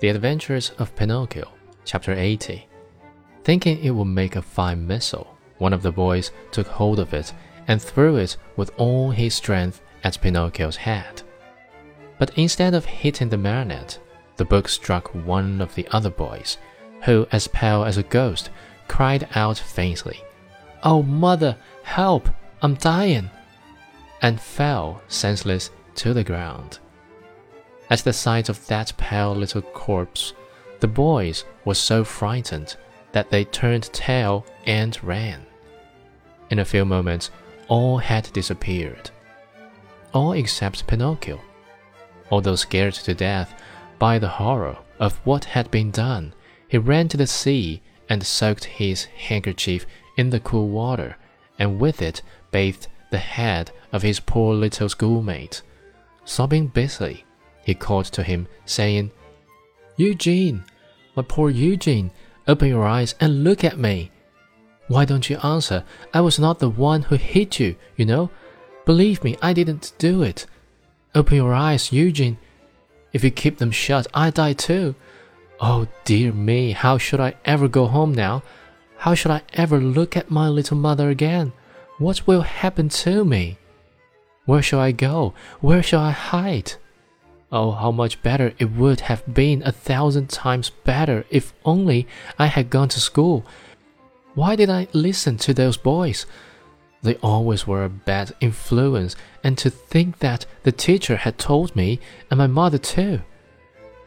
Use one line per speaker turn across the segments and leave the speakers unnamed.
The Adventures of Pinocchio, Chapter 80. Thinking it would make a fine missile, one of the boys took hold of it and threw it with all his strength at Pinocchio's head. But instead of hitting the marionette, the book struck one of the other boys, who, as pale as a ghost, cried out faintly, Oh, mother, help! I'm dying! and fell senseless to the ground. At the sight of that pale little corpse, the boys were so frightened that they turned tail and ran. In a few moments, all had disappeared. All except Pinocchio. Although scared to death by the horror of what had been done, he ran to the sea and soaked his handkerchief in the cool water, and with it bathed the head of his poor little schoolmate. Sobbing bitterly, he called to him, saying, Eugene, my poor Eugene, open your eyes and look at me. Why don't you answer? I was not the one who hit you, you know. Believe me, I didn't do it. Open your eyes, Eugene. If you keep them shut, I die too. Oh dear me, how should I ever go home now? How should I ever look at my little mother again? What will happen to me? Where shall I go? Where shall I hide? Oh, how much better it would have been a thousand times better if only I had gone to school. Why did I listen to those boys? They always were a bad influence, and to think that the teacher had told me, and my mother too.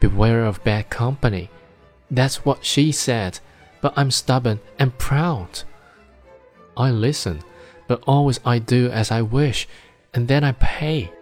Beware of bad company. That's what she said, but I'm stubborn and proud. I listen, but always I do as I wish, and then I pay.